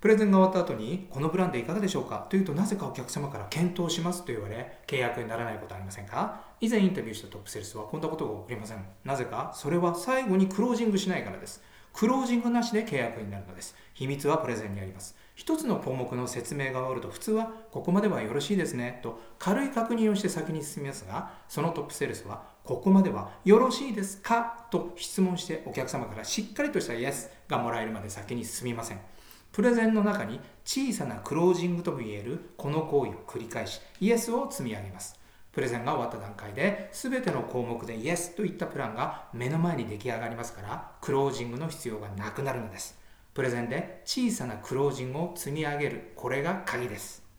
プレゼンが終わった後に、このプランでいかがでしょうか？というと、なぜかお客様から検討しますと言われ、契約にならないことありませんか？以前インタビューしたトップセールスはこんなことが起こりません。なぜか、それは最後にクロージングしないからです。クロージングなしで契約になるのです。秘密はプレゼンにあります。一つの項目の説明が終わると普通はここまではよろしいですねと軽い確認をして先に進みますがそのトップセールスはここまではよろしいですか？と質問してお客様からしっかりとしたイエスがもらえるまで先に進みません。プレゼンの中に小さなクロージングともいえるこの行為を繰り返しイエスを積み上げます。プレゼンが終わった段階で全ての項目でイエスといったプランが目の前に出来上がりますからクロージングの必要がなくなるのです。プレゼンで小さなクロージングを積み上げるこれが鍵です。